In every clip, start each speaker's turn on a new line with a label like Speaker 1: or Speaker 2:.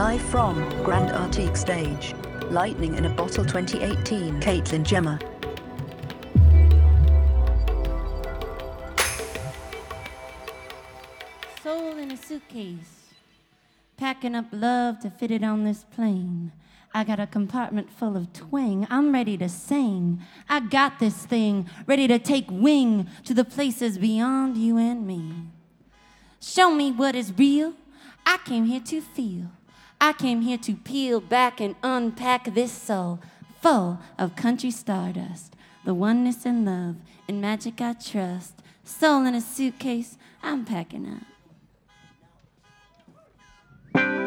Speaker 1: Live from Grand Artique Stage. Lightning in a Bottle 2018. Caitlin Jemma.
Speaker 2: Soul in a suitcase. Packing up love to fit it on this plane. I got a compartment full of twang. I'm ready to sing. I got this thing, ready to take wing to the places beyond you and me. Show me what is real. I came here to feel. I came here to peel back and unpack this soul full of country stardust, the oneness and love and magic I trust. Soul in a suitcase, I'm packing up.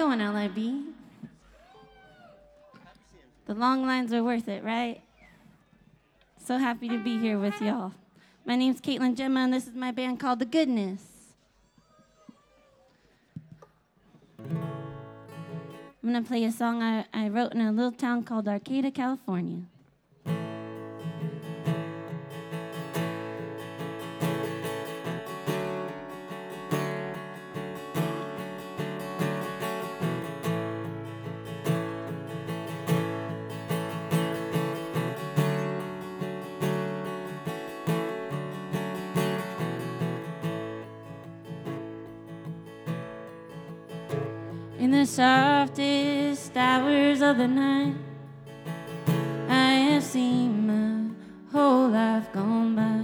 Speaker 2: going, LIB? The long lines are worth it, right? So happy to be here with y'all. My name's Caitlin Jemma, and this is my band called The Goodness. I'm going to play a song I, I wrote in a little town called Arcata, California. softest hours of the night, I have seen my whole life gone by.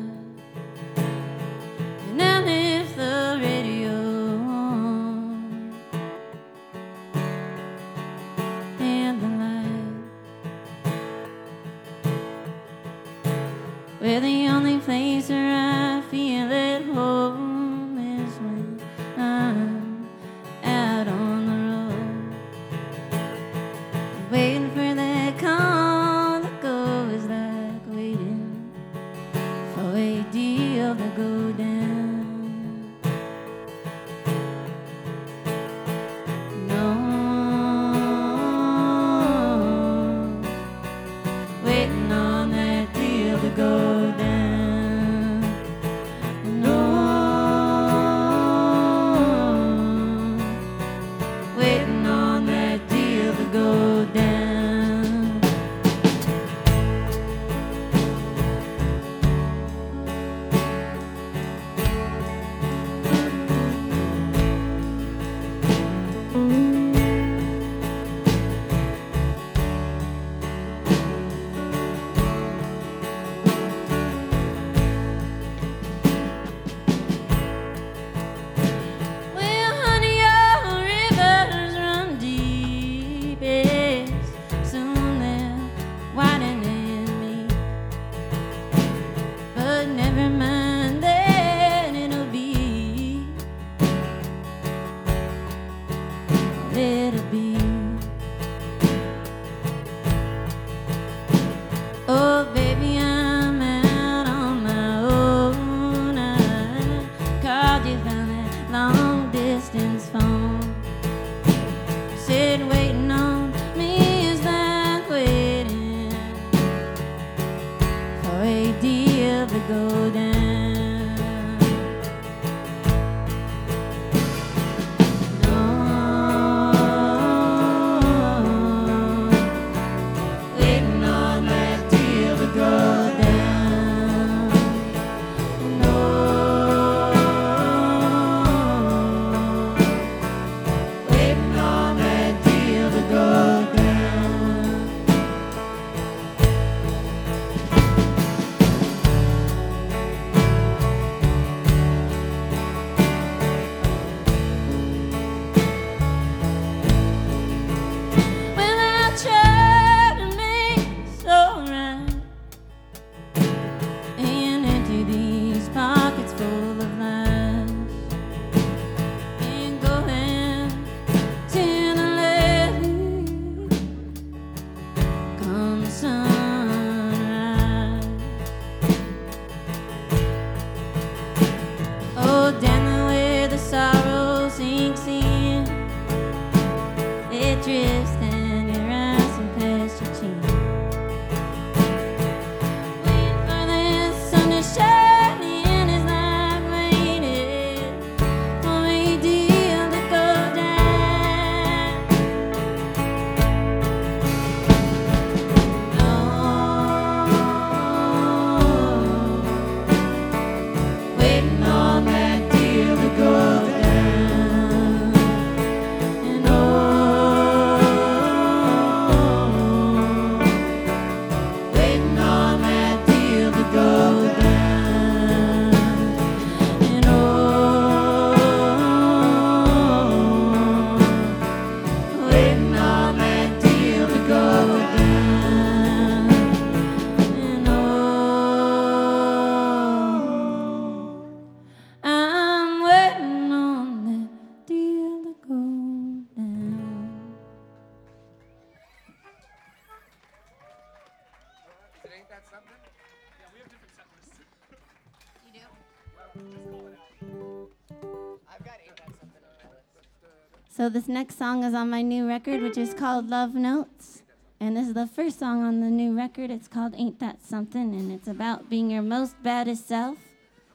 Speaker 2: So this next song is on my new record, which is called Love Notes. And this is the first song on the new record. It's called Ain't That Something, and it's about being your most baddest self,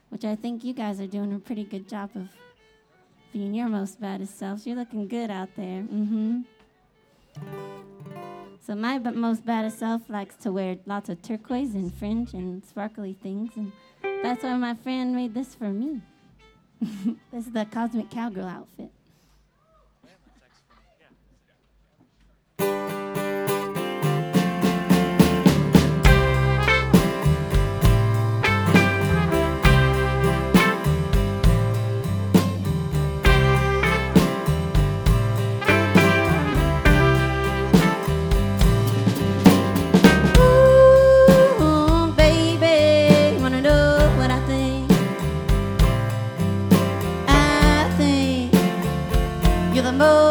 Speaker 2: which I think you guys are doing a pretty good job of being your most baddest selves. You're looking good out there. Mm-hmm. So my b- most baddest self likes to wear lots of turquoise and fringe and sparkly things, and that's why my friend made this for me. this is the Cosmic Cowgirl outfit. rainbow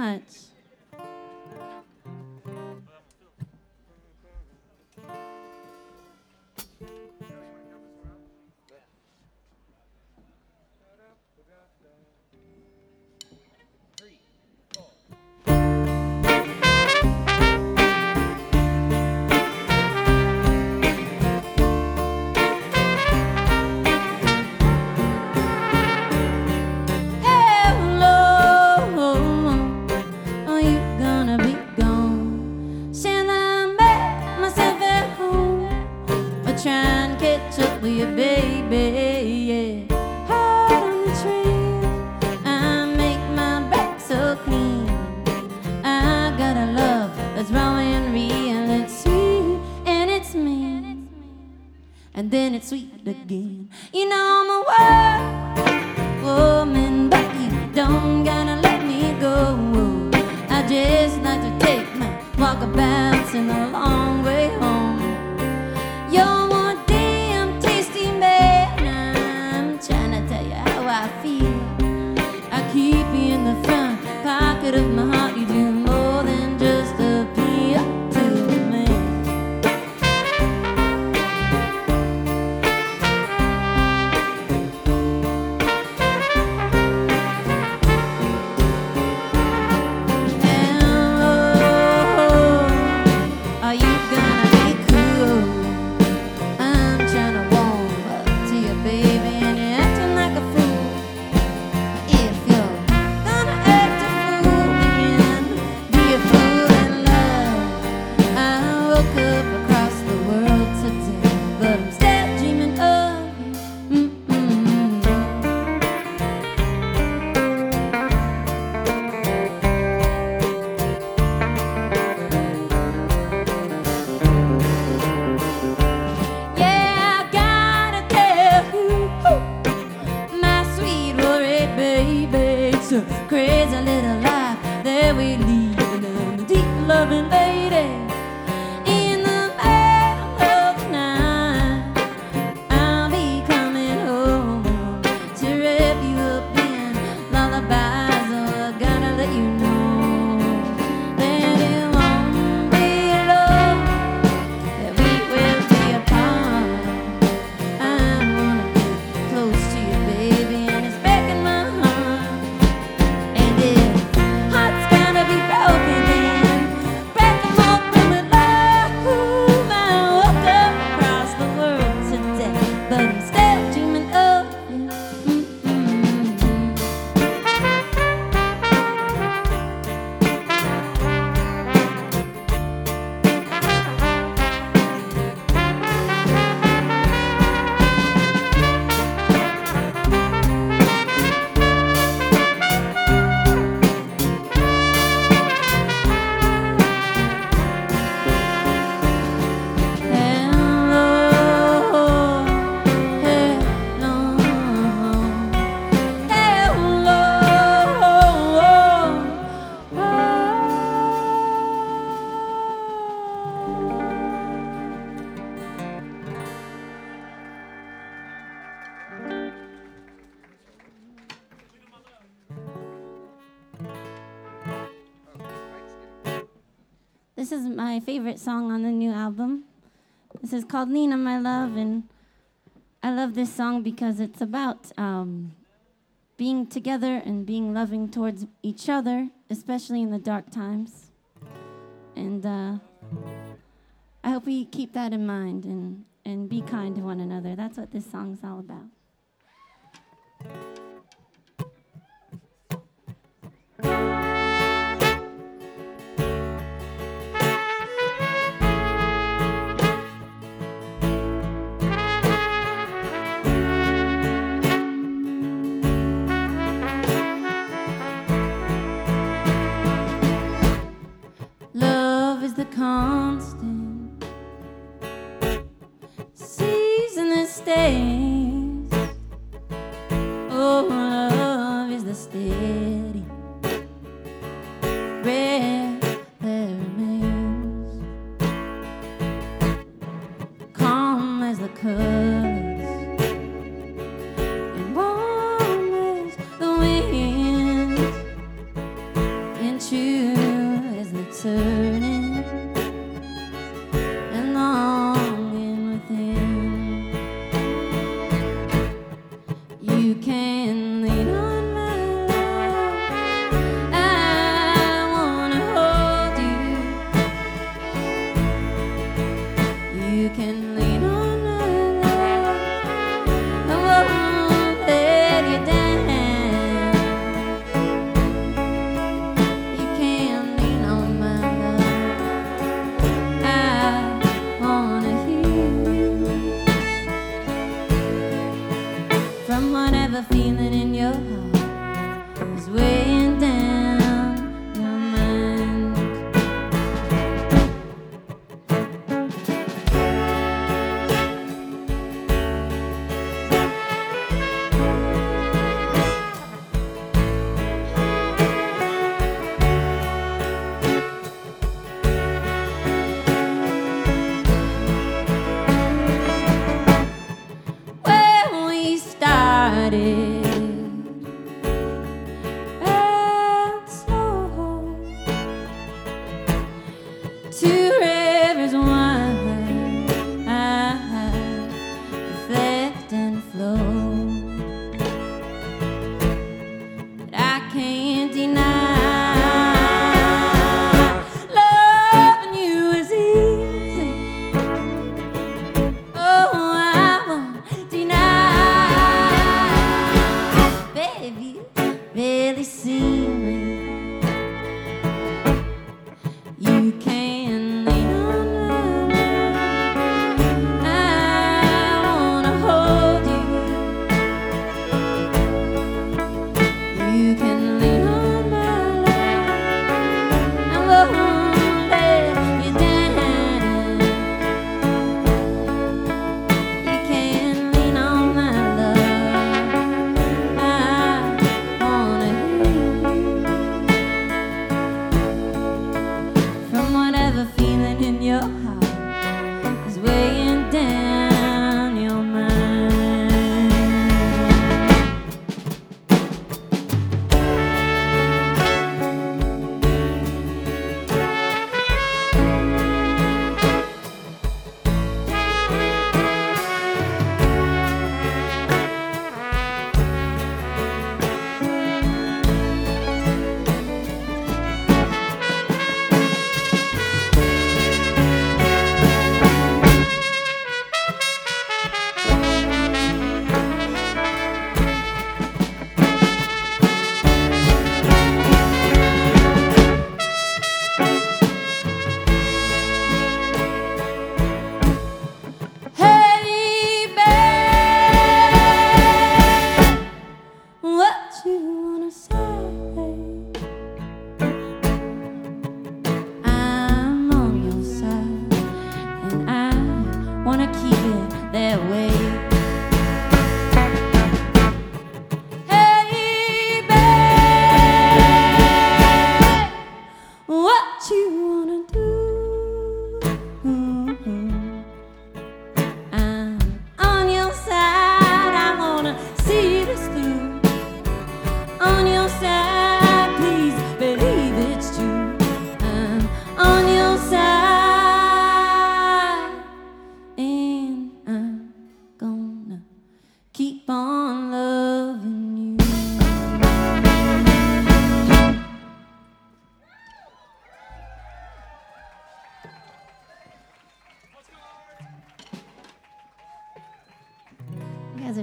Speaker 2: much. my favorite song on the new album. This is called Nina, My Love, and I love this song because it's about um, being together and being loving towards each other, especially in the dark times. And uh, I hope we keep that in mind and, and be kind to one another. That's what this song's all about.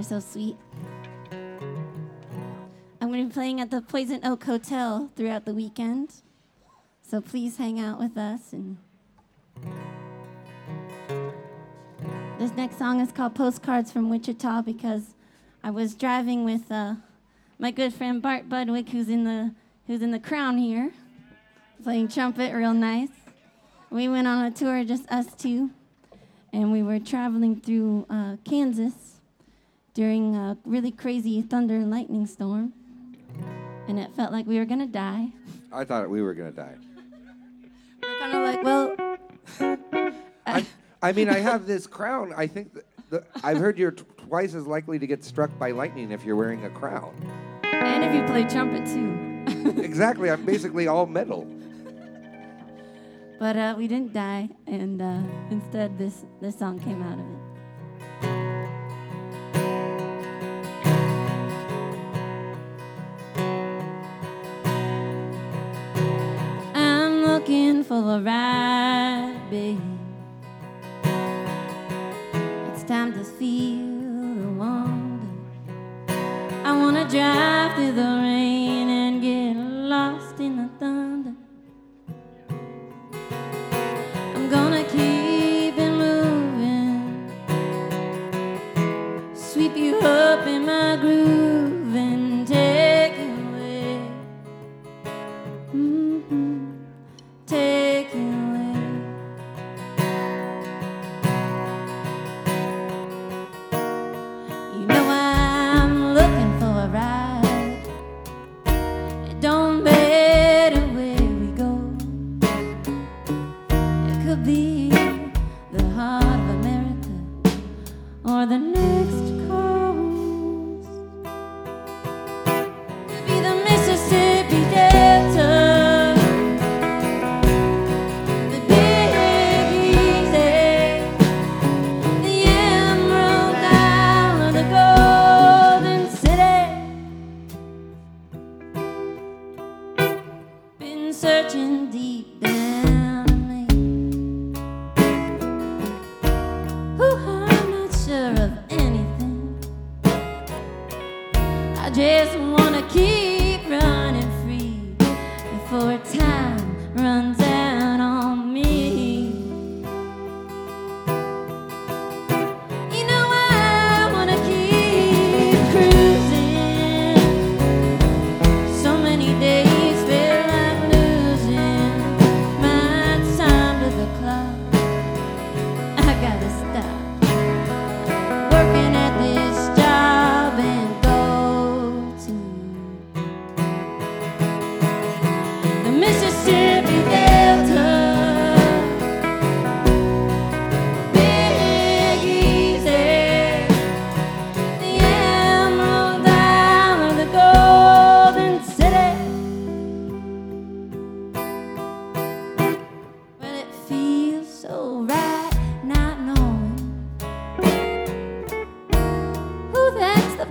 Speaker 2: So sweet. I'm going to be playing at the Poison Oak Hotel throughout the weekend. So please hang out with us. And this next song is called Postcards from Wichita because I was driving with uh, my good friend Bart Budwig, who's in the who's in the crown here, playing trumpet real nice. We went on a tour, just us two, and we were traveling through uh, Kansas during a really crazy thunder and lightning storm. And it felt like we were gonna die.
Speaker 3: I thought we were going to die.
Speaker 2: We are kind of like, well,
Speaker 3: I, I mean, I have this crown. I think that the, I've heard you're t- twice as likely to get struck by lightning if you're wearing a crown.
Speaker 2: and if you play trumpet too.
Speaker 3: exactly. I'm basically all metal.
Speaker 2: But uh, we didn't die, and uh, instead, this, this song came out of it. For a ride, babe. It's time to feel the wonder. I wanna drive through the rain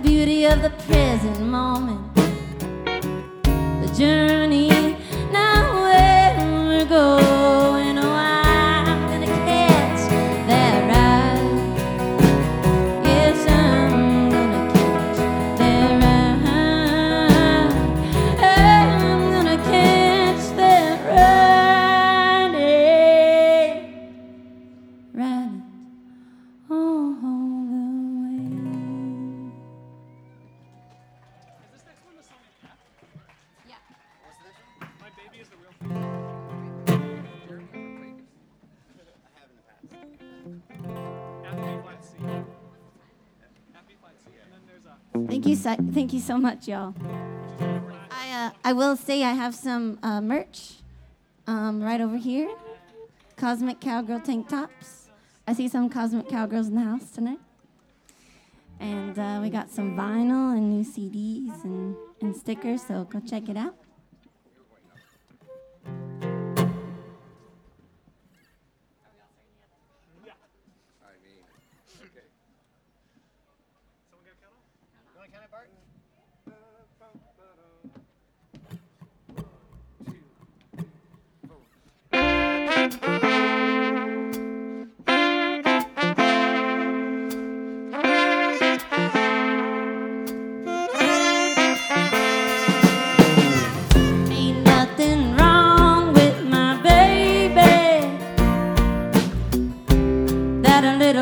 Speaker 2: beauty of the present moment. The journey, Thank you, so, thank you so much, y'all. I uh, I will say I have some uh, merch um, right over here. Cosmic Cowgirl tank tops. I see some Cosmic Cowgirls in the house tonight. And uh, we got some vinyl and new CDs and, and stickers, so go check it out.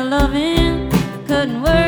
Speaker 2: Loving couldn't work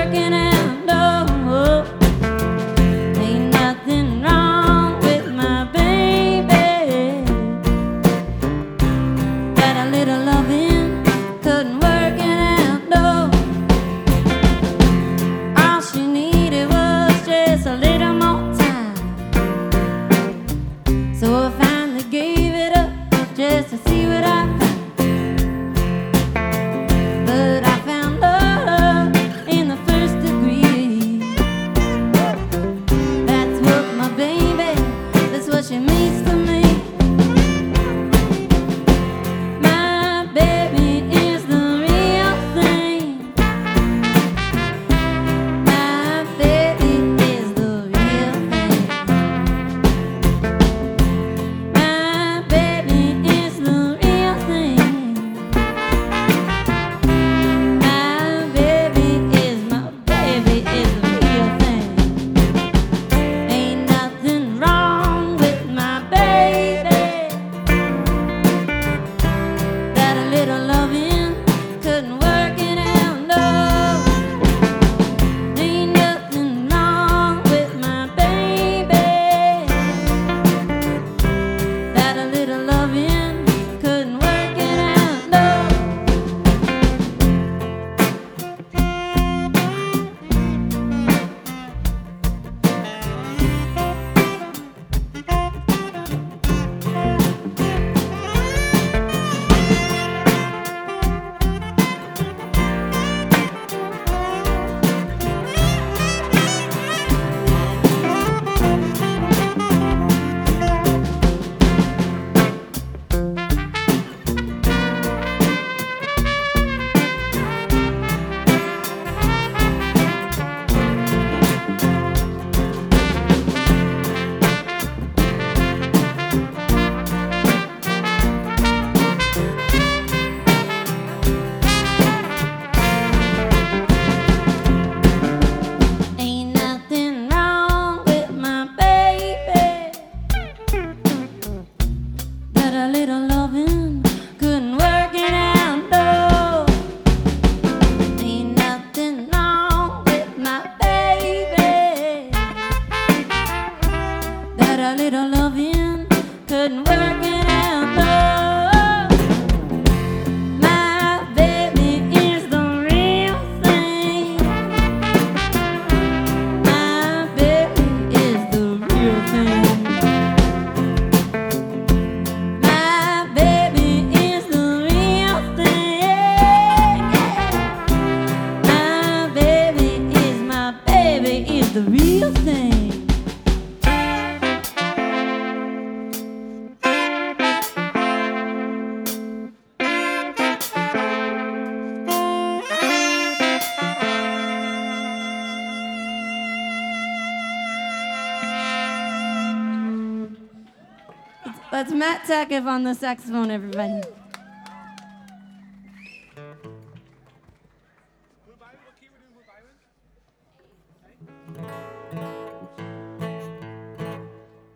Speaker 2: Takev on the saxophone, everybody.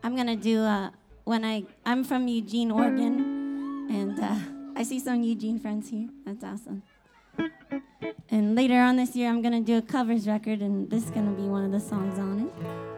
Speaker 2: I'm gonna do uh, when I I'm from Eugene, Oregon, and uh, I see some Eugene friends here. That's awesome. And later on this year, I'm gonna do a covers record, and this is gonna be one of the songs on it.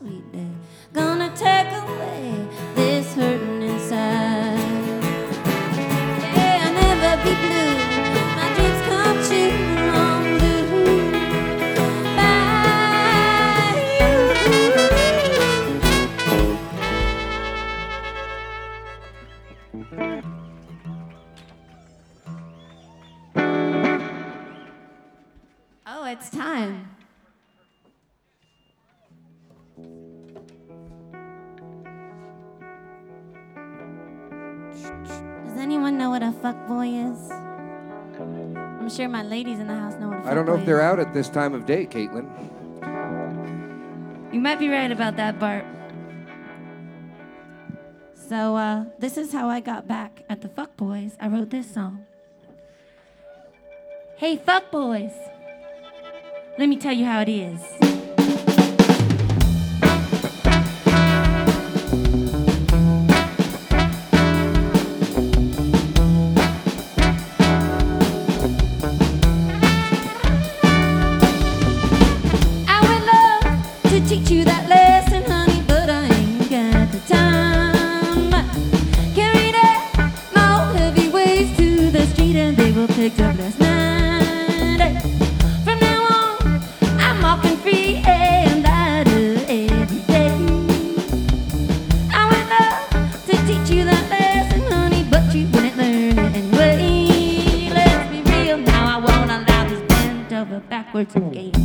Speaker 2: sweet day.
Speaker 3: if they're out at this time of day, Caitlin.
Speaker 2: You might be right about that, Bart. So, uh, this is how I got back at the Fuck Boys. I wrote this song. Hey, Fuck Boys, let me tell you how it is. last night. From now on, I'm walking free and lighter every day. I to teach you that lesson, honey, but you wouldn't learn it anyway. Let's be real now, I won't allow this backwards game.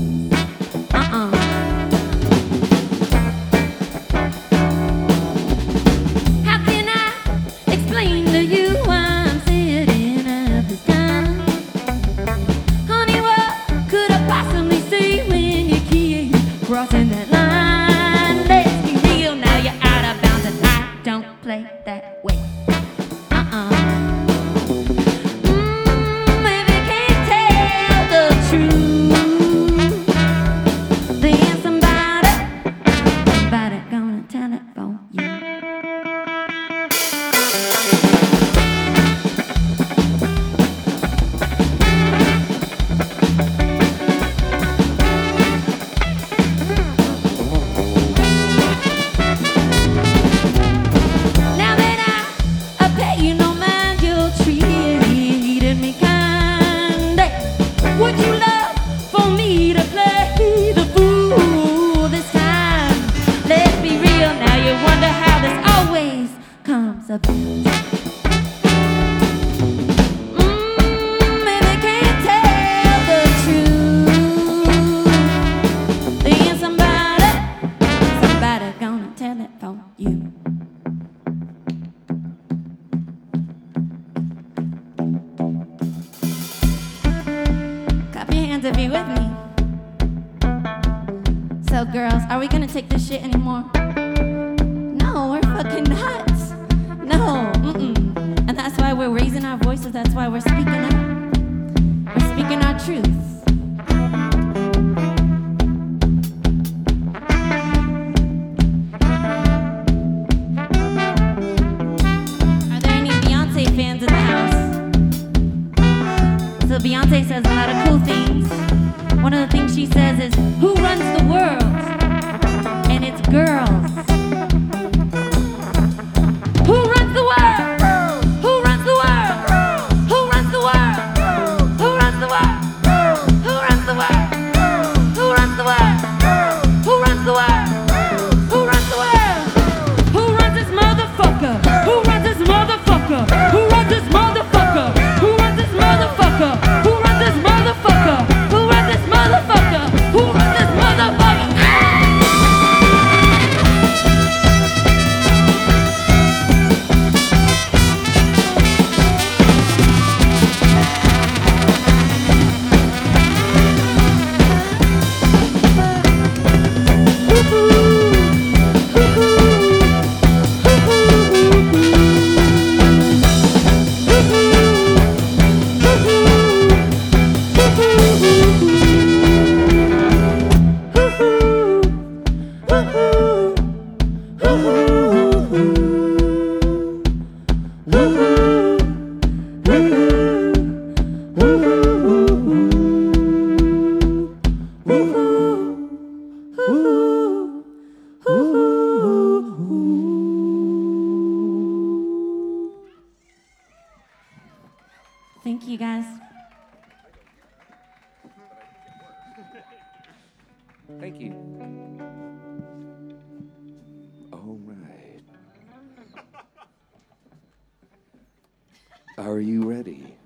Speaker 2: Are you
Speaker 3: ready?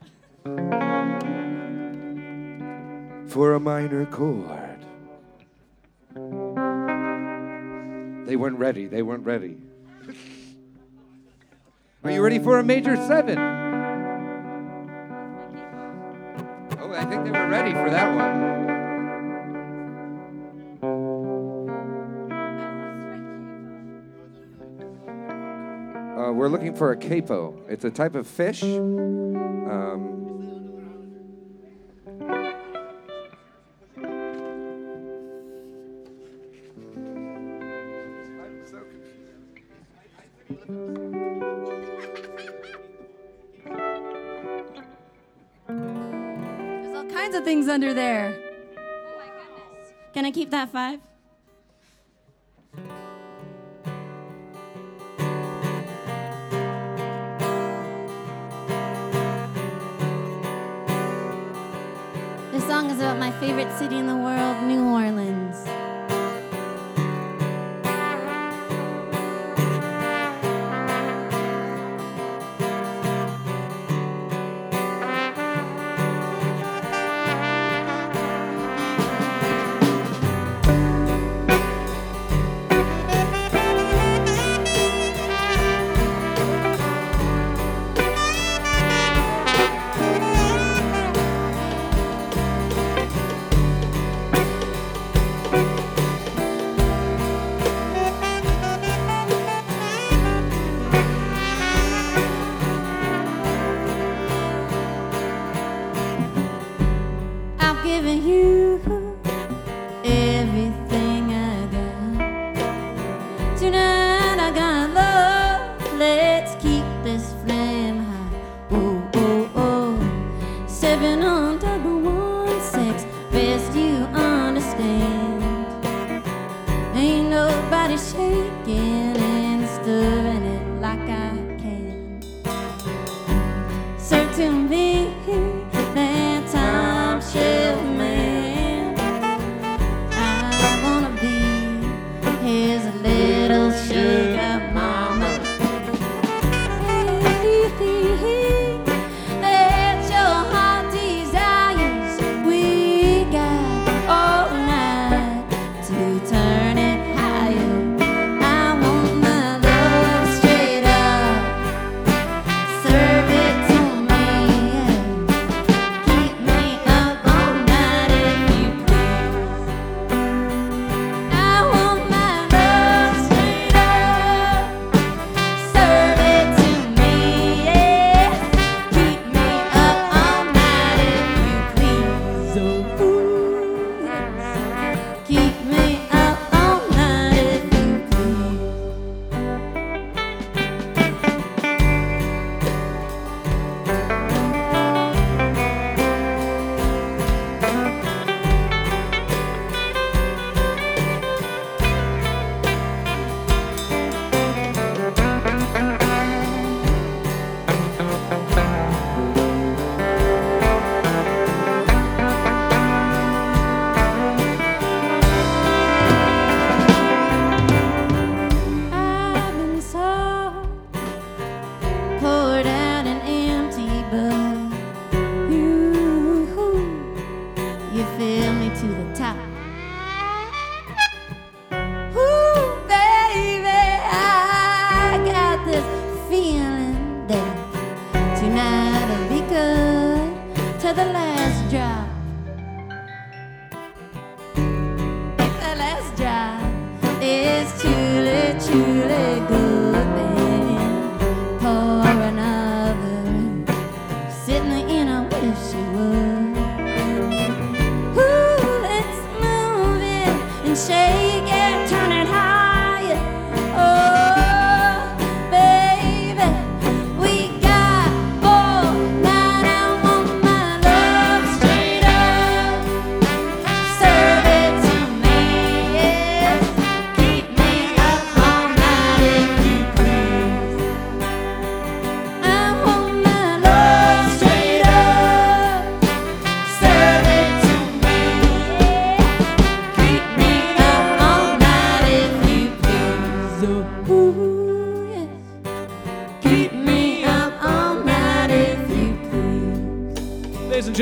Speaker 3: For a minor chord. They weren't ready, they weren't ready. Are you ready for a major seven? Oh, I think they were ready for that one. Uh, we're looking for a capo. It's a type of fish. Um,
Speaker 2: There's all kinds of things under there. Oh Can I keep that five? song is about my favorite city in the world, New Orleans.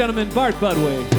Speaker 4: gentlemen, Bart Budwig.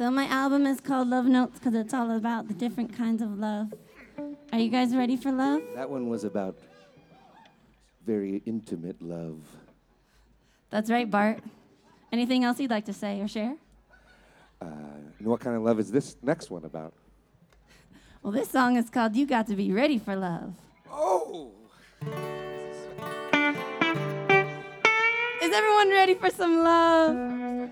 Speaker 2: So my album is called Love Notes because it's all about the different kinds of love. Are you guys ready for love?
Speaker 3: That one was about very intimate love.
Speaker 2: That's right, Bart. Anything else you'd like to say or share?
Speaker 3: Uh, and what kind of love is this next one about?
Speaker 2: Well, this song is called You Got to Be Ready for Love.
Speaker 3: Oh!
Speaker 2: Is everyone ready for some love?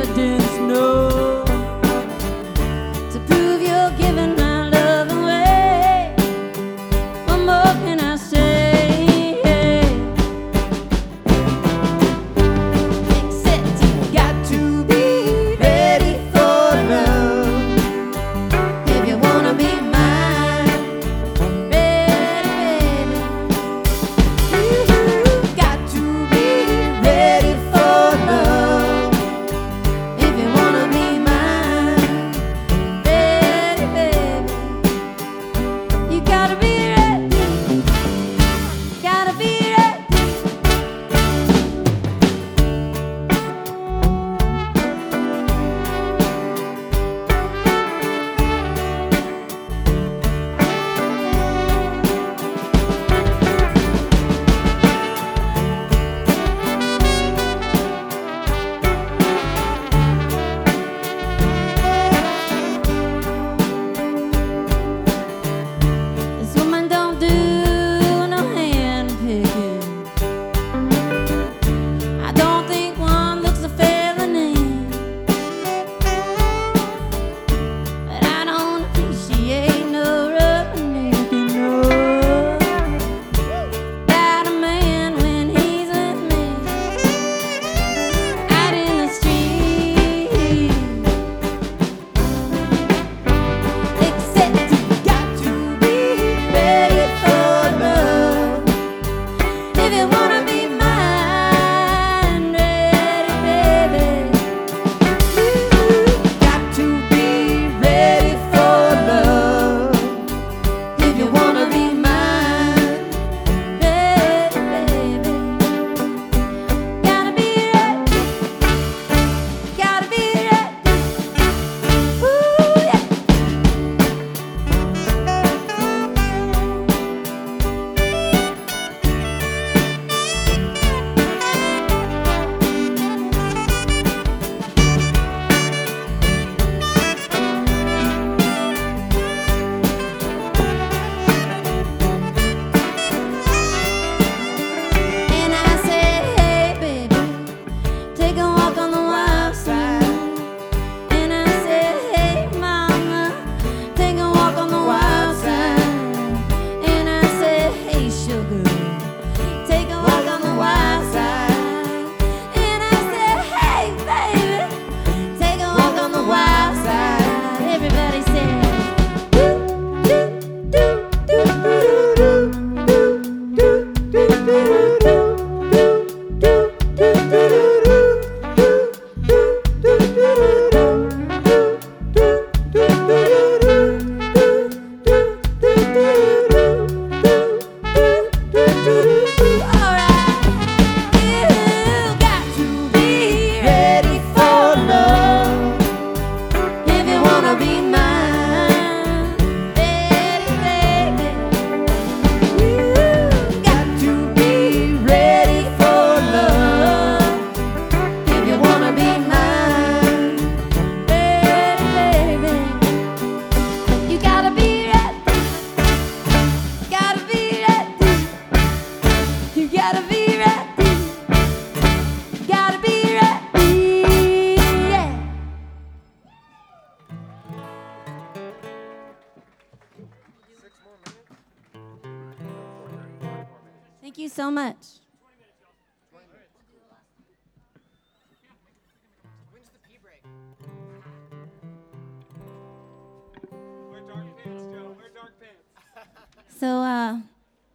Speaker 2: evidence.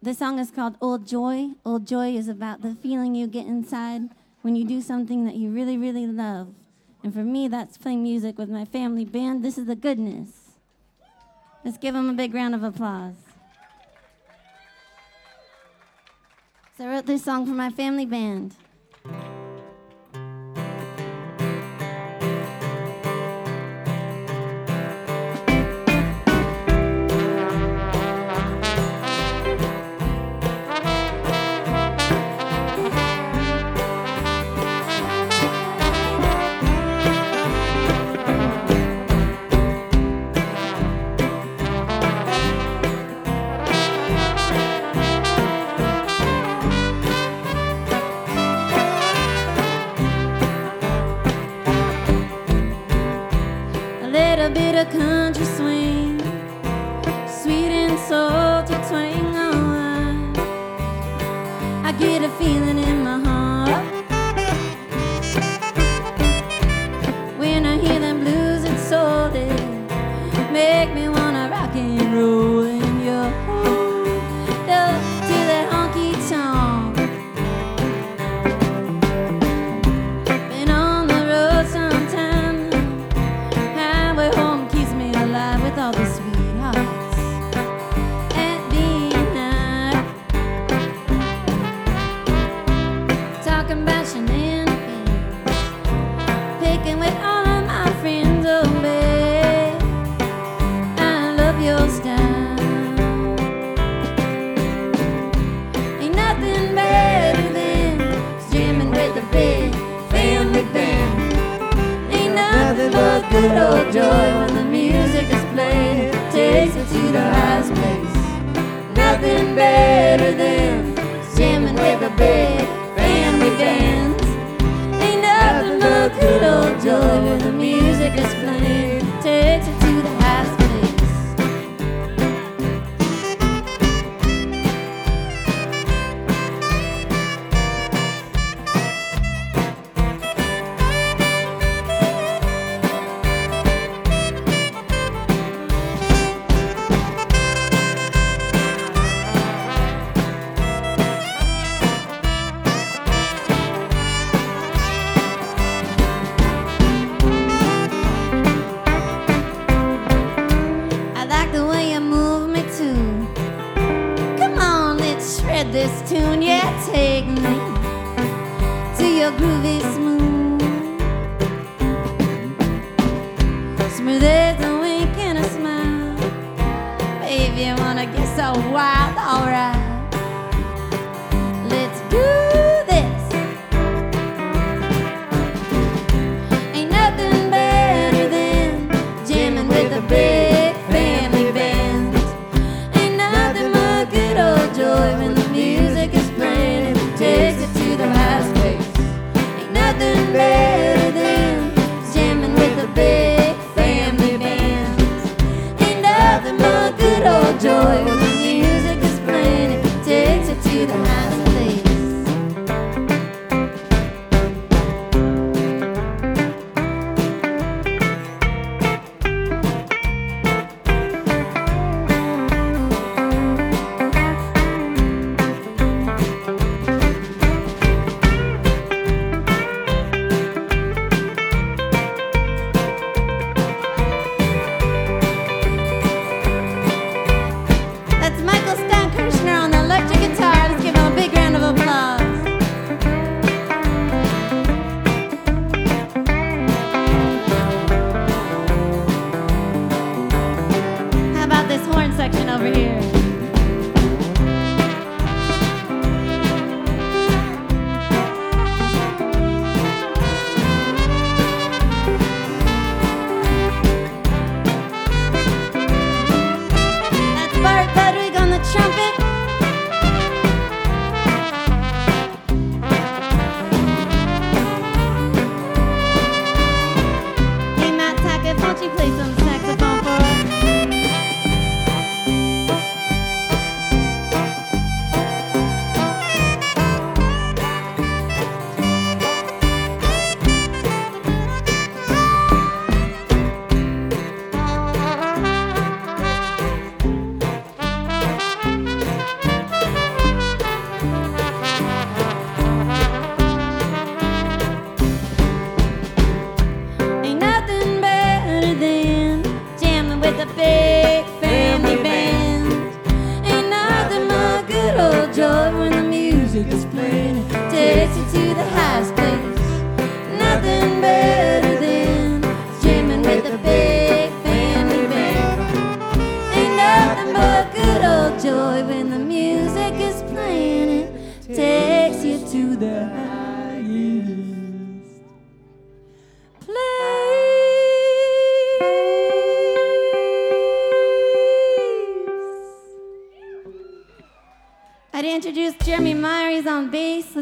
Speaker 2: The song is called Old Joy. Old Joy is about the feeling you get inside when you do something that you really, really love. And for me, that's playing music with my family band. This is the goodness. Let's give them a big round of applause. So I wrote this song for my family band.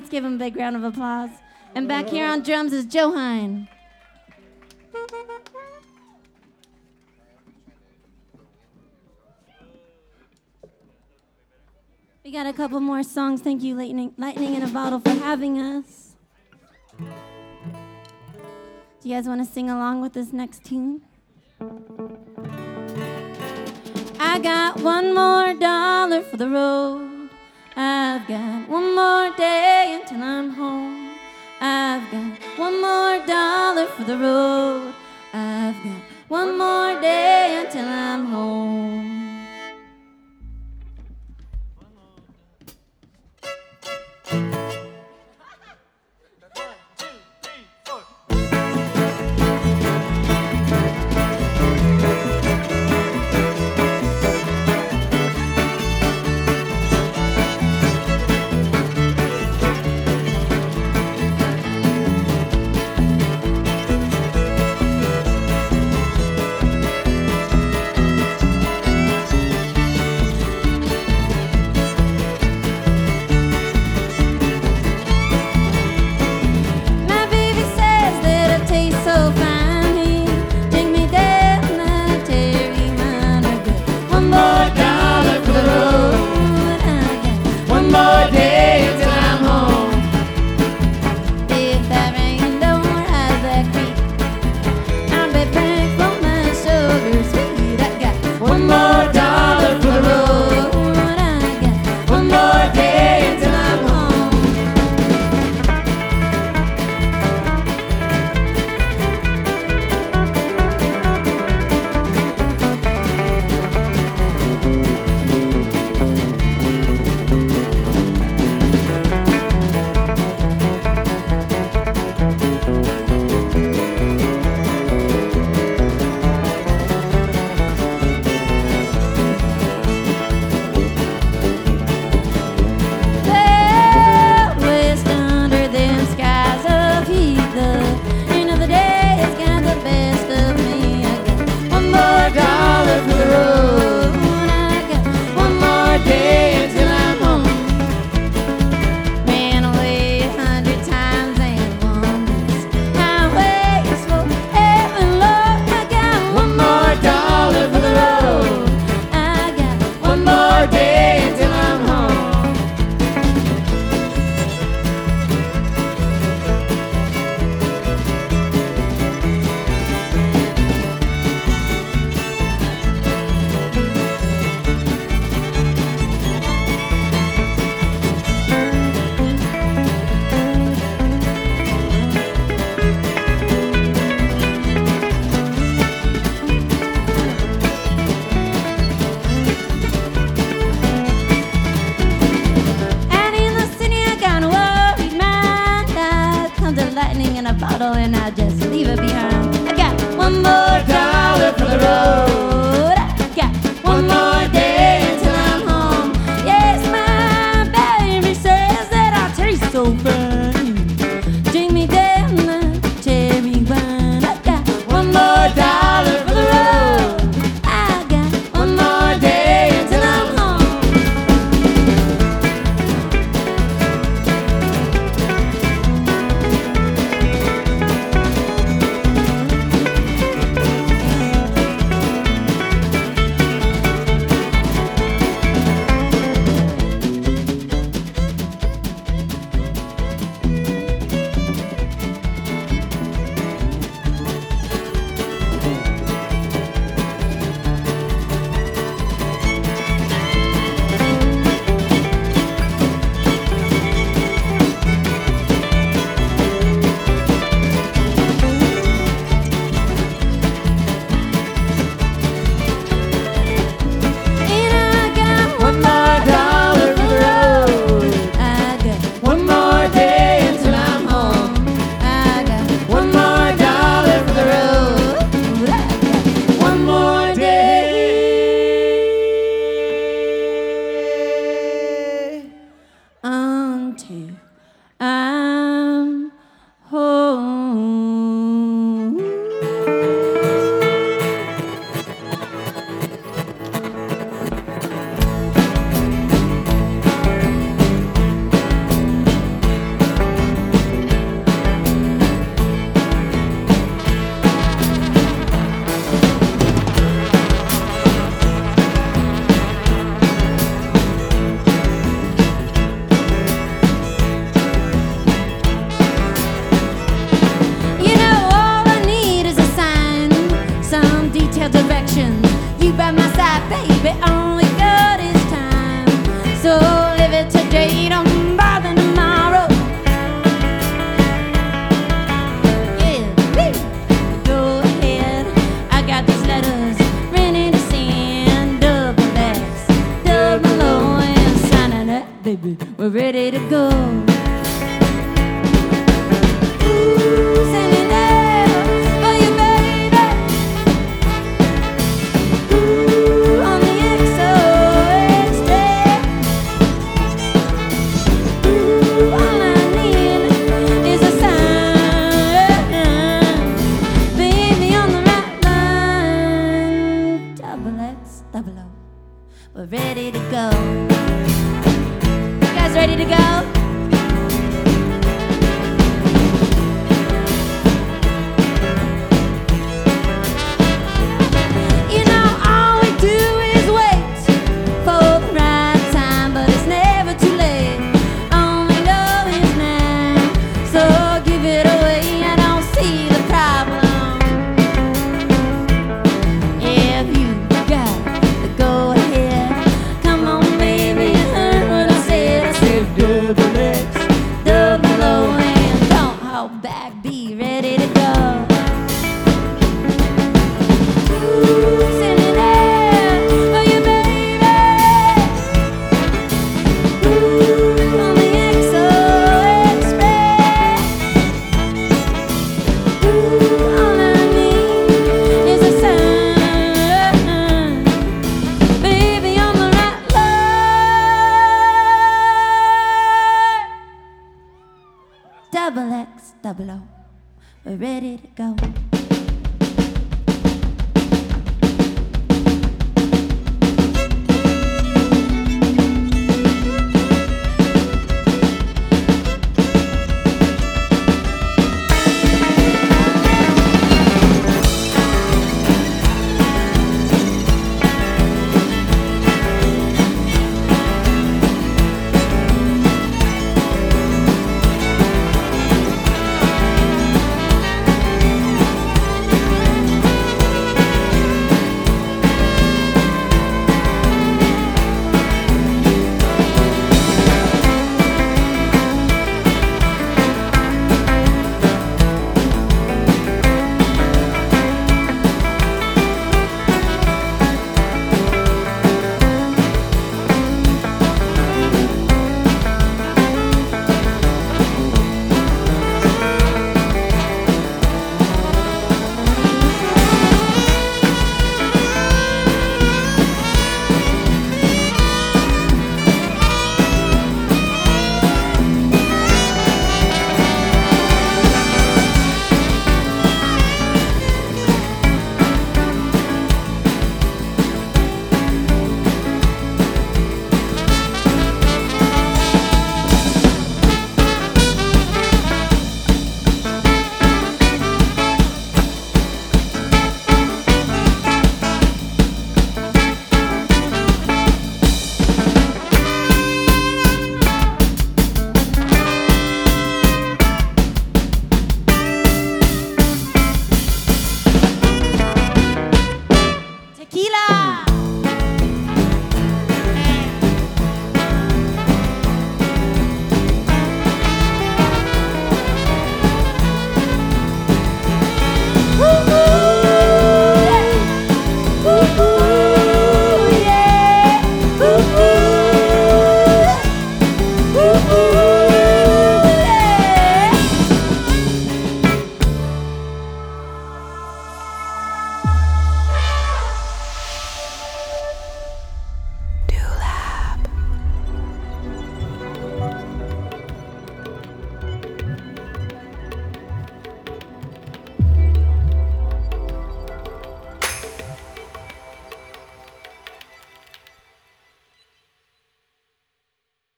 Speaker 2: Let's give him a big round of applause. And back here on drums is Joe Hine. We got a couple more songs. Thank you, Lightning, Lightning in a Bottle, for having us. Do you guys want to sing along with this next tune? I got one more dollar for the road. I've got one more day until I'm home. I've got one more dollar for the road. I've got one more day until I'm home. Baby.